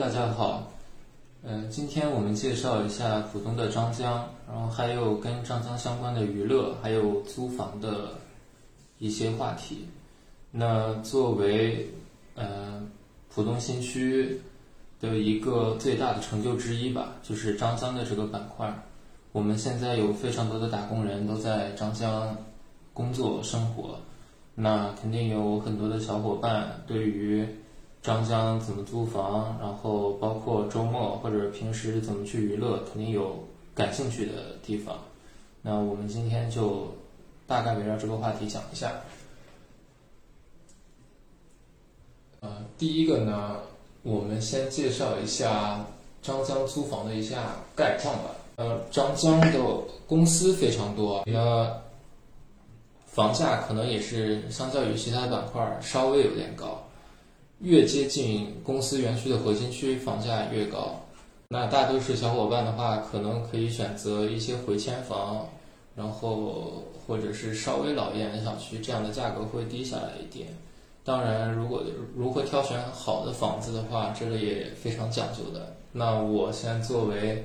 大家好。嗯，今天我们介绍一下浦东的张江，然后还有跟张江相关的娱乐，还有租房的一些话题。那作为呃浦东新区的一个最大的成就之一吧，就是张江的这个板块。我们现在有非常多的打工人都在张江工作生活，那肯定有很多的小伙伴对于。张江怎么租房，然后包括周末或者平时怎么去娱乐，肯定有感兴趣的地方。那我们今天就大概围绕这个话题讲一下。呃，第一个呢，我们先介绍一下张江租房的一下概况吧。呃，张江的公司非常多，那房价可能也是相较于其他板块稍微有点高。越接近公司园区的核心区，房价越高。那大多数小伙伴的话，可能可以选择一些回迁房，然后或者是稍微老一点的小区，这样的价格会低下来一点。当然，如果如何挑选好的房子的话，这个也非常讲究的。那我先作为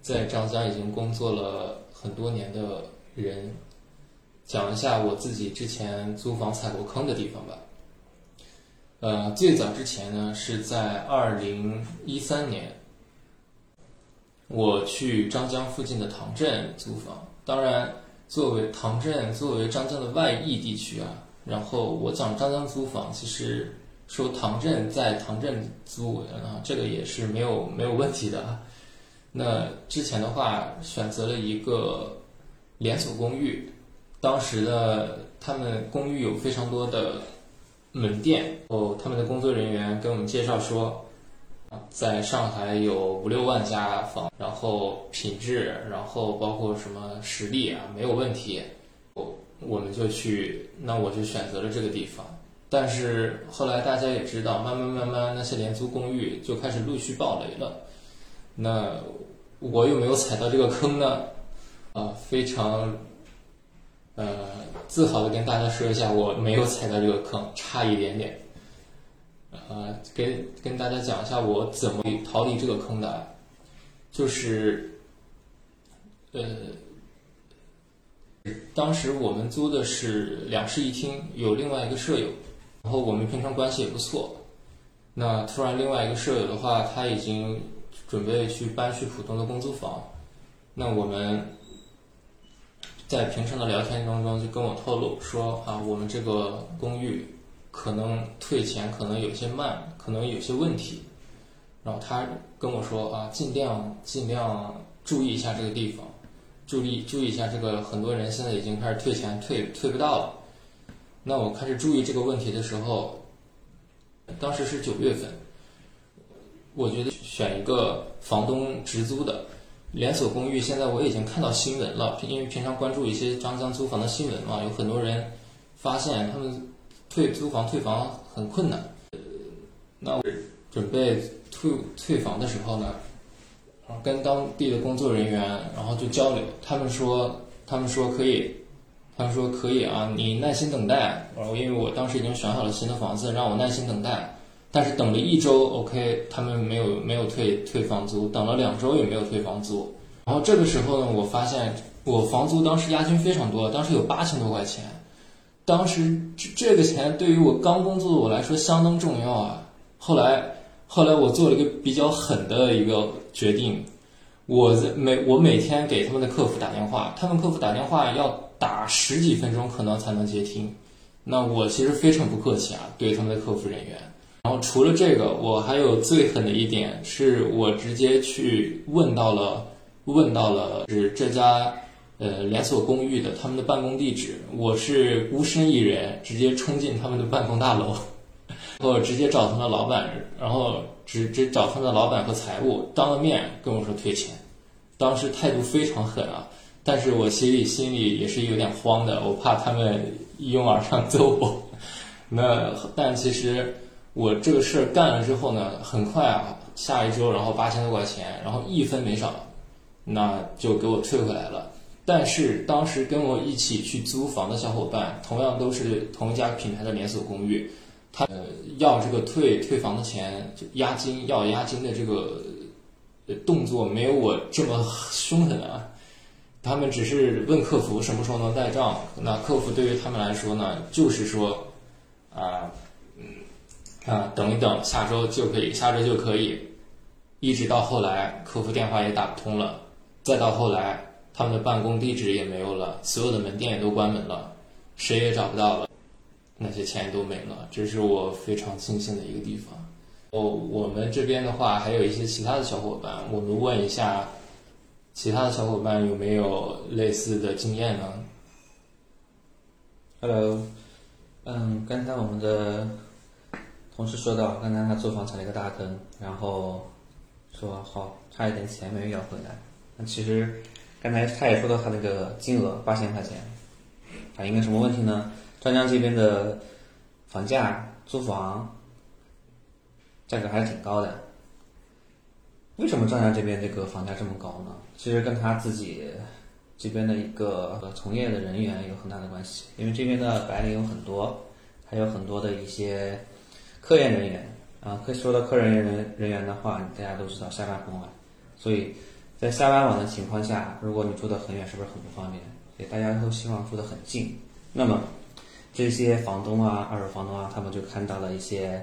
在张江已经工作了很多年的人，讲一下我自己之前租房踩过坑的地方吧。呃，最早之前呢，是在二零一三年，我去张江附近的唐镇租房。当然，作为唐镇作为张江的外溢地区啊，然后我讲张江租房，其实说唐镇在唐镇租啊，这个也是没有没有问题的。那之前的话，选择了一个连锁公寓，当时的他们公寓有非常多的。门店哦，他们的工作人员给我们介绍说，在上海有五六万家房，然后品质，然后包括什么实力啊，没有问题。我我们就去，那我就选择了这个地方。但是后来大家也知道，慢慢慢慢那些廉租公寓就开始陆续爆雷了。那我有没有踩到这个坑呢？啊，非常。呃，自豪的跟大家说一下，我没有踩到这个坑，差一点点。呃，跟跟大家讲一下我怎么逃离这个坑的，就是，呃，当时我们租的是两室一厅，有另外一个舍友，然后我们平常关系也不错。那突然另外一个舍友的话，他已经准备去搬去浦东的公租房，那我们。在平常的聊天当中，就跟我透露说啊，我们这个公寓可能退钱可能有些慢，可能有些问题。然后他跟我说啊，尽量尽量注意一下这个地方，注意注意一下这个，很多人现在已经开始退钱，退退不到了。那我开始注意这个问题的时候，当时是九月份，我觉得选一个房东直租的。连锁公寓现在我已经看到新闻了，因为平常关注一些张江租房的新闻嘛，有很多人发现他们退租房退房很困难。那我准备退退房的时候呢，跟当地的工作人员然后就交流，他们说他们说可以，他们说可以啊，你耐心等待。然后因为我当时已经选好了新的房子，让我耐心等待。但是等了一周，OK，他们没有没有退退房租，等了两周也没有退房租。然后这个时候呢，我发现我房租当时押金非常多，当时有八千多块钱。当时这这个钱对于我刚工作的我来说相当重要啊。后来后来我做了一个比较狠的一个决定，我每我每天给他们的客服打电话，他们客服打电话要打十几分钟可能才能接听。那我其实非常不客气啊，对他们的客服人员。然后除了这个，我还有最狠的一点，是我直接去问到了，问到了是这家呃连锁公寓的他们的办公地址。我是孤身一人，直接冲进他们的办公大楼，然后直接找他们的老板，然后直直找他们的老板和财务，当了面跟我说退钱。当时态度非常狠啊，但是我心里心里也是有点慌的，我怕他们一拥而上揍我。那但其实。我这个事儿干了之后呢，很快啊，下一周然后八千多块钱，然后一分没少，那就给我退回来了。但是当时跟我一起去租房的小伙伴，同样都是同一家品牌的连锁公寓，他呃要这个退退房的钱，就押金要押金的这个动作没有我这么凶狠啊。他们只是问客服什么时候能带账，那客服对于他们来说呢，就是说啊，啊，等一等，下周就可以，下周就可以，一直到后来客服电话也打不通了，再到后来他们的办公地址也没有了，所有的门店也都关门了，谁也找不到了。那些钱都没了，这是我非常庆幸的一个地方。哦，我们这边的话，还有一些其他的小伙伴，我们问一下，其他的小伙伴有没有类似的经验呢？Hello，嗯，刚才我们的同事说到，刚才他租房踩了一个大坑，然后说好差一点钱没有要回来。那其实刚才他也说到他那个金额八千块钱，反映个什么问题呢？张江这边的房价租房价格还是挺高的。为什么张江这边这个房价这么高呢？其实跟他自己这边的一个从业的人员有很大的关系。因为这边的白领有很多，还有很多的一些科研人员啊。可以说到科研人员人员的话，大家都知道下班很晚，所以在下班晚的情况下，如果你住得很远，是不是很不方便？所以大家都希望住得很近。那么这些房东啊，二手房东啊，他们就看到了一些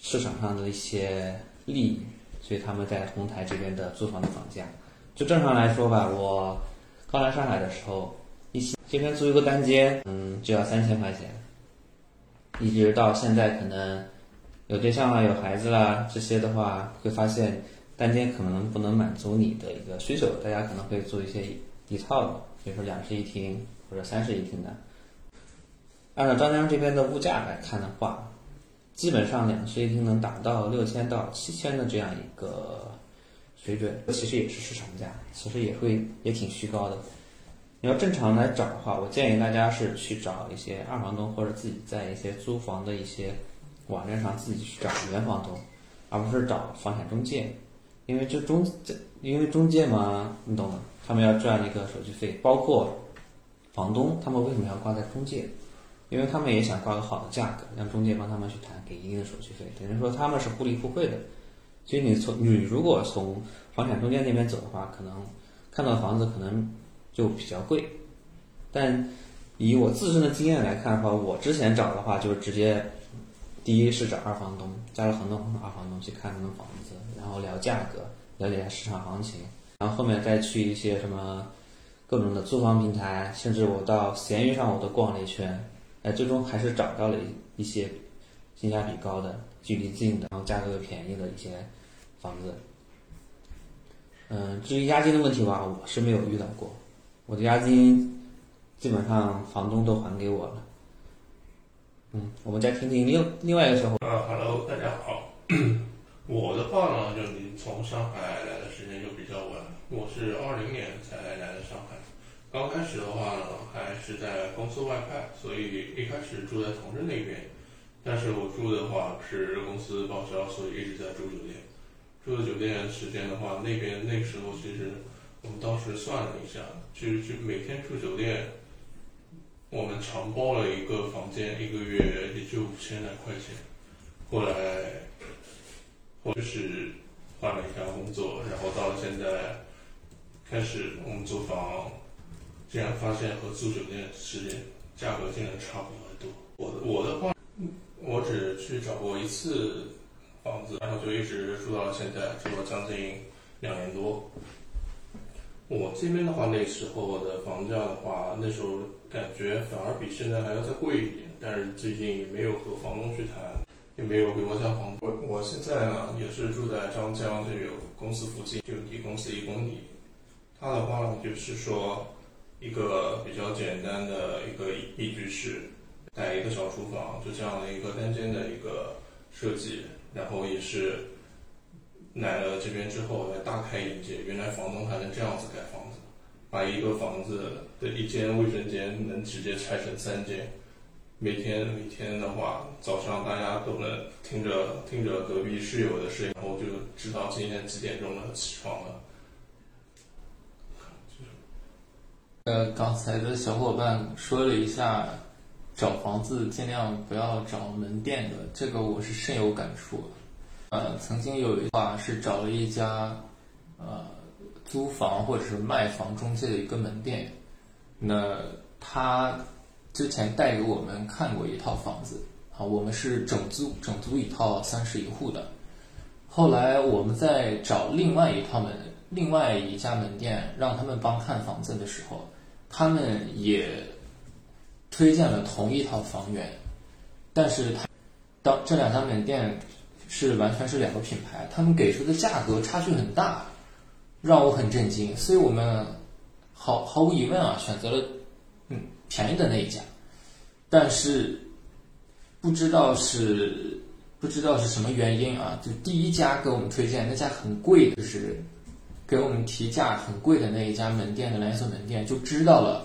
市场上的一些利益，所以他们在红台这边的租房的房价，就正常来说吧，我刚来上海的时候，一这边租一个单间，嗯，就要三千块钱，一直到现在，可能有对象了、有孩子了，这些的话，会发现单间可能不能满足你的一个需求，大家可能会做一些一套的，比如说两室一厅或者三室一厅的。按照张江这边的物价来看的话，基本上两室一厅能达到六千到七千的这样一个水准，其实也是市场价，其实也会也挺虚高的。你要正常来找的话，我建议大家是去找一些二房东或者自己在一些租房的一些网站上自己去找原房东，而不是找房产中介，因为这中这因为中介嘛，你懂的，他们要赚一个手续费，包括房东，他们为什么要挂在中介？因为他们也想挂个好的价格，让中介帮他们去谈，给一定的手续费，等于说他们是互利互惠的。所以你从你如果从房产中介那边走的话，可能看到房子可能就比较贵。但以我自身的经验来看的话，我之前找的话就是直接，第一是找二房东，加了很多很多二房东去看他们房子，然后聊价格，了解一下市场行情，然后后面再去一些什么各种的租房平台，甚至我到闲鱼上我都逛了一圈。哎，最终还是找到了一些性价比高的、距离近的，然后价格又便宜的一些房子。嗯，至于押金的问题吧，我是没有遇到过。我的押金基本上房东都还给我了。嗯，我们再听听另另外一个时候。啊哈喽大家好。我的话呢，就你从上海来的时间就比较晚，我是二零年才来的上海。刚开始的话呢，还是在公司外派，所以一开始住在同事那边。但是我住的话是公司报销，所以一直在住酒店。住的酒店时间的话，那边那个时候其实我们当时算了一下，就就每天住酒店，我们长包了一个房间，一个月也就五千来块钱。后来，我就是换了一下工作，然后到了现在，开始我们租房。竟然发现和租酒店时间价格竟然差不多。我的我的话，我只去找过一次房子，然后就一直住到了现在，住了将近两年多。我这边的话，那时候的房价的话，那时候感觉反而比现在还要再贵一点。但是最近也没有和房东去谈，也没有给我讲房。我我现在呢，也是住在张江，就有公司附近，就离公司一公里。他的话呢，就是说。一个比较简单的一个一居室，带一个小厨房，就这样的一个单间的一个设计，然后也是来了这边之后才大开眼界，原来房东还能这样子盖房子，把一个房子的一间卫生间能直接拆成三间，每天每天的话，早上大家都能听着听着隔壁室友的声音，然后就知道今天几点钟了起床了。呃，刚才的小伙伴说了一下找房子尽量不要找门店的，这个我是深有感触。呃，曾经有一话是找了一家呃租房或者是卖房中介的一个门店，那他之前带给我们看过一套房子啊，我们是整租整租一套三室一户的。后来我们在找另外一套门另外一家门店让他们帮看房子的时候，他们也推荐了同一套房源，但是他当这两家门店是完全是两个品牌，他们给出的价格差距很大，让我很震惊，所以我们毫毫无疑问啊选择了嗯便宜的那一家，但是不知道是不知道是什么原因啊，就第一家给我们推荐那家很贵的，就是给我们提价很贵的那一家门店的连锁门店就知道了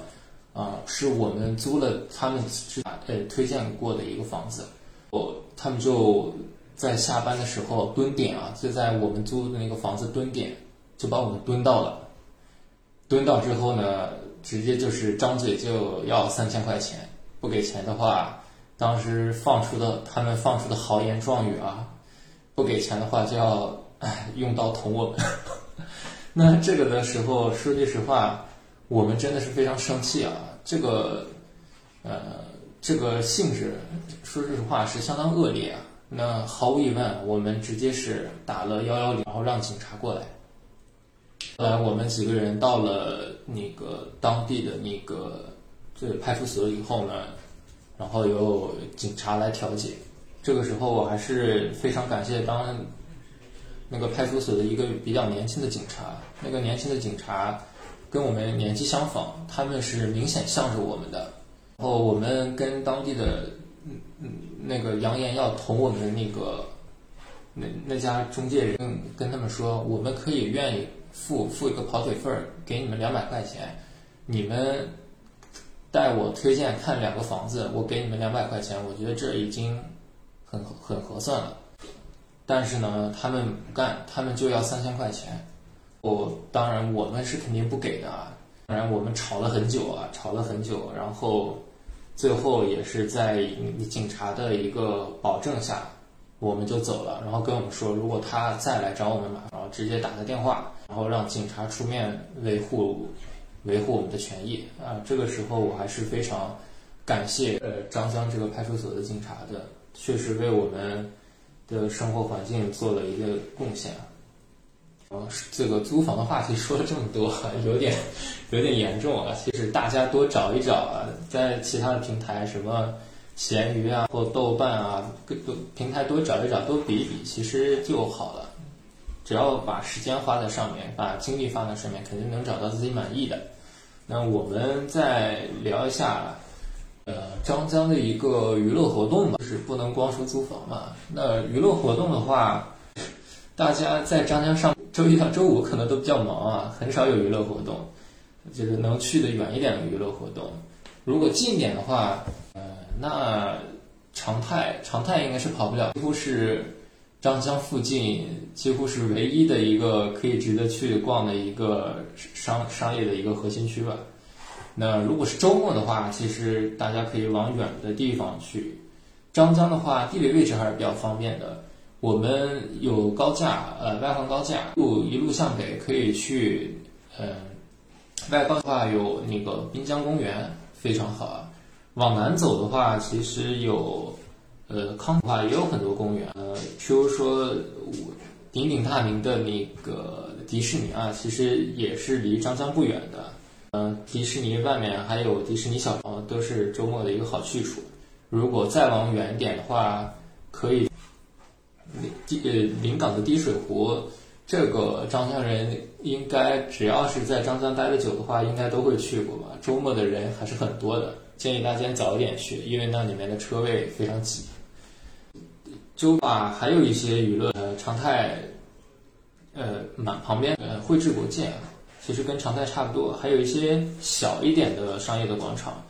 啊，是我们租了他们是呃推荐过的一个房子，我他们就在下班的时候蹲点啊，就在我们租的那个房子蹲点，就把我们蹲到了。蹲到之后呢，直接就是张嘴就要三千块钱，不给钱的话，当时放出的他们放出的豪言壮语啊，不给钱的话就要哎用刀捅我们。那这个的时候，说句实话，我们真的是非常生气啊！这个呃，这个性质，说句实话是相当恶劣啊。那毫无疑问，我们直接是打了幺幺零，然后让警察过来。后来我们几个人到了那个当地的那个这个派出所以后呢，然后由警察来调解。这个时候我还是非常感谢当那个派出所的一个比较年轻的警察。那个年轻的警察跟我们年纪相仿，他们是明显向着我们的。然后我们跟当地的嗯嗯那个扬言要捅我们那个那那家中介人跟他们说，我们可以愿意付付一个跑腿费儿，给你们两百块钱，你们带我推荐看两个房子，我给你们两百块钱，我觉得这已经很很合算了。但是呢，他们不干，他们就要三千块钱。我当然我们是肯定不给的啊，当然我们吵了很久啊，吵了很久，然后最后也是在警察的一个保证下，我们就走了。然后跟我们说，如果他再来找我们嘛，然后直接打个电话，然后让警察出面维护维护我们的权益啊。这个时候我还是非常感谢呃张江这个派出所的警察的，确实为我们的生活环境做了一个贡献啊。呃，这个租房的话题说了这么多，有点有点严重啊。其实大家多找一找啊，在其他的平台，什么闲鱼啊或豆瓣啊，各个平台多找一找，多比一比，其实就好了。只要把时间花在上面，把精力放在上面，肯定能找到自己满意的。那我们再聊一下，呃，张江的一个娱乐活动吧，就是不能光说租房嘛。那娱乐活动的话，大家在张江上。周一到周五可能都比较忙啊，很少有娱乐活动，就是能去的远一点的娱乐活动。如果近一点的话，呃，那长泰长泰应该是跑不了，几乎是张江附近几乎是唯一的一个可以值得去逛的一个商商业的一个核心区吧。那如果是周末的话，其实大家可以往远的地方去。张江的话，地理位置还是比较方便的。我们有高架，呃，外环高架，路一路向北可以去，呃，外高的话有那个滨江公园，非常好啊。往南走的话，其实有，呃，康的话也有很多公园，呃，譬如说鼎鼎大名的那个迪士尼啊，其实也是离张江不远的。嗯，迪士尼外面还有迪士尼小城，都是周末的一个好去处。如果再往远点的话，可以。滴呃，临港的滴水湖，这个张江人应该只要是在张江待的久的话，应该都会去过吧。周末的人还是很多的，建议大家早一点去，因为那里面的车位非常挤。周吧还有一些娱乐，呃，常泰，呃，满旁边呃汇智国际，其实跟常泰差不多，还有一些小一点的商业的广场，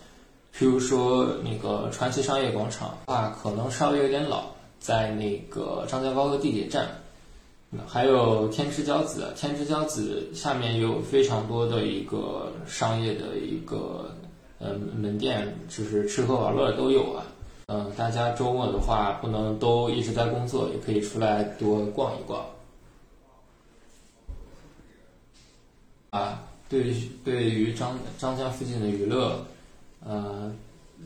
譬如说那个传奇商业广场啊，可能稍微有点老。在那个张家高的地铁站，还有天之骄子，天之骄子下面有非常多的一个商业的一个呃门店，就是吃喝玩乐都有啊。嗯，大家周末的话不能都一直在工作，也可以出来多逛一逛。啊，对于对于张张家附近的娱乐，呃，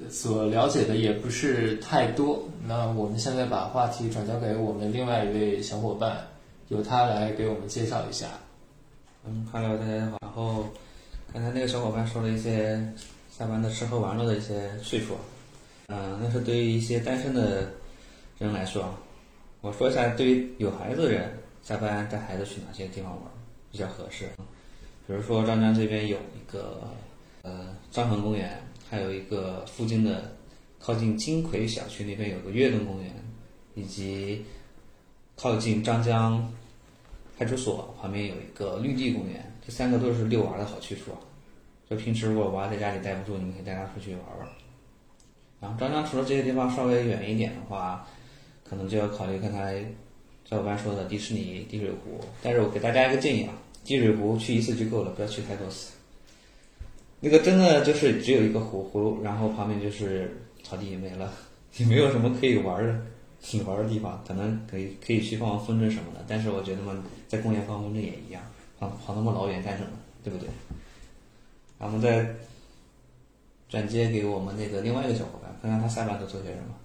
所了解的也不是太多。那我们现在把话题转交给我们另外一位小伙伴，由他来给我们介绍一下。嗯，Hello，大家好。然后刚才那个小伙伴说了一些下班的吃喝玩乐的一些去处，嗯，那是对于一些单身的人来说，我说一下对于有孩子的人，下班带孩子去哪些地方玩比较合适。比如说张江这边有一个呃张衡公园，还有一个附近的靠近金葵小区那边有个悦动公园，以及靠近张江派出所旁边有一个绿地公园，这三个都是遛娃的好去处啊。就平时如果娃在家里待不住，你们可以带他出去玩玩。然后张江除了这些地方稍微远一点的话，可能就要考虑刚才小伙伴说的迪士尼、滴水湖。但是我给大家一个建议啊。滴水湖去一次就够了，不要去太多次。那个真的就是只有一个湖，湖然后旁边就是草地也没了，也没有什么可以玩的、挺 玩的地方。可能可以可以去放放风筝什么的，但是我觉得嘛，在公园放风筝也一样，跑跑那么老远干什么？对不对？然后再转接给我们那个另外一个小伙伴，看看他下班都做些什么。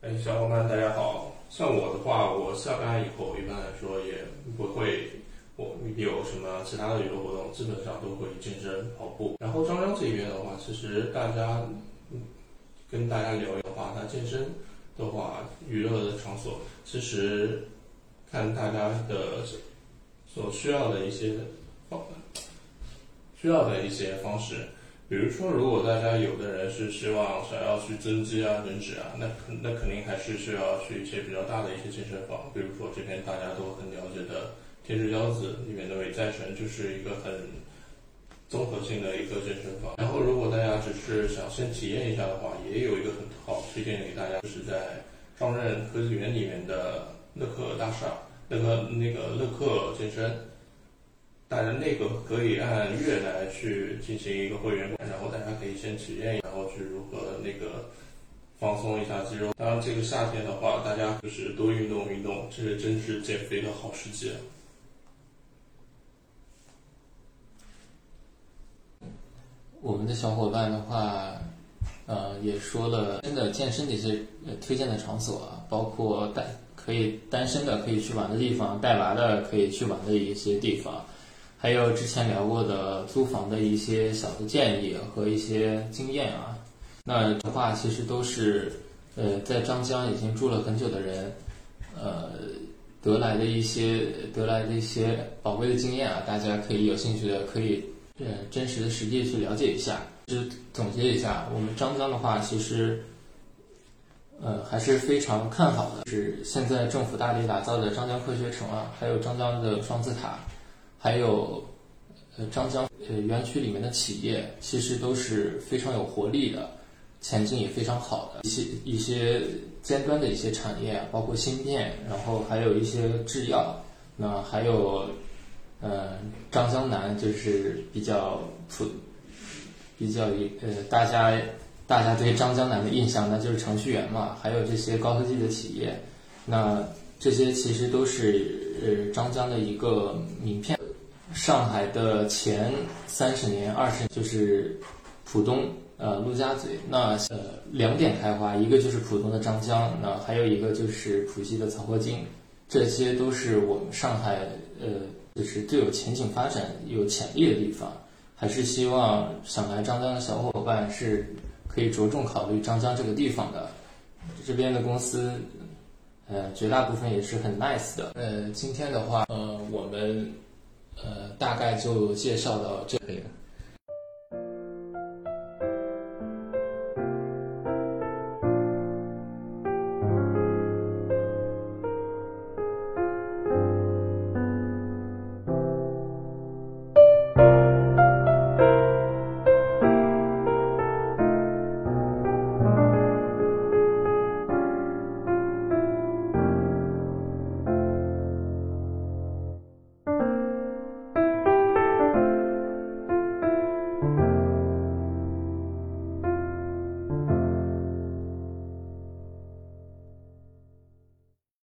哎，小伙伴大家好。像我的话，我下班以后一般来说也不会我有什么其他的娱乐活动，基本上都会健身跑步。然后张张这边的话，其实大家跟大家聊的话，他健身的话，娱乐的场所其实看大家的所需要的一些方需要的一些方式。比如说，如果大家有的人是希望想要去增肌啊、减脂啊，那肯那肯定还是需要去一些比较大的一些健身房。比如说这边大家都很了解的天之骄子里面的伟在城，就是一个很综合性的一个健身房。然后，如果大家只是想先体验一下的话，也有一个很好推荐给大家，就是在上任科技园里面的乐客大厦，那个那个乐客健身。大家那个可以按月来去进行一个会员，然后大家可以先体验，然后去如何那个放松一下肌肉。当然，这个夏天的话，大家就是多运动运动，这是真是减肥的好时机。我们的小伙伴的话，呃，也说了真的健身的一些推荐的场所啊，包括单可以单身的可以去玩的地方，带娃的可以去玩的一些地方。还有之前聊过的租房的一些小的建议和一些经验啊，那的话其实都是呃在张江已经住了很久的人，呃得来的一些得来的一些宝贵的经验啊，大家可以有兴趣的可以呃真实的实地去了解一下。就总结一下，我们张江的话其实呃还是非常看好的，是现在政府大力打造的张江科学城啊，还有张江的双子塔。还有，呃，张江呃园区里面的企业其实都是非常有活力的，前景也非常好的一些一些尖端的一些产业，包括芯片，然后还有一些制药，那还有，呃，张江南就是比较普，比较一呃大家大家对张江南的印象那就是程序员嘛，还有这些高科技的企业，那这些其实都是呃张江的一个名片。上海的前三十年、二十就是浦东呃陆家嘴，那呃两点开花，一个就是浦东的张江，那还有一个就是浦西的曹河泾，这些都是我们上海呃就是最有前景发展、有潜力的地方，还是希望想来张江的小伙伴是可以着重考虑张江这个地方的，这边的公司呃绝大部分也是很 nice 的。呃，今天的话，呃我们。呃，大概就介绍到这里了。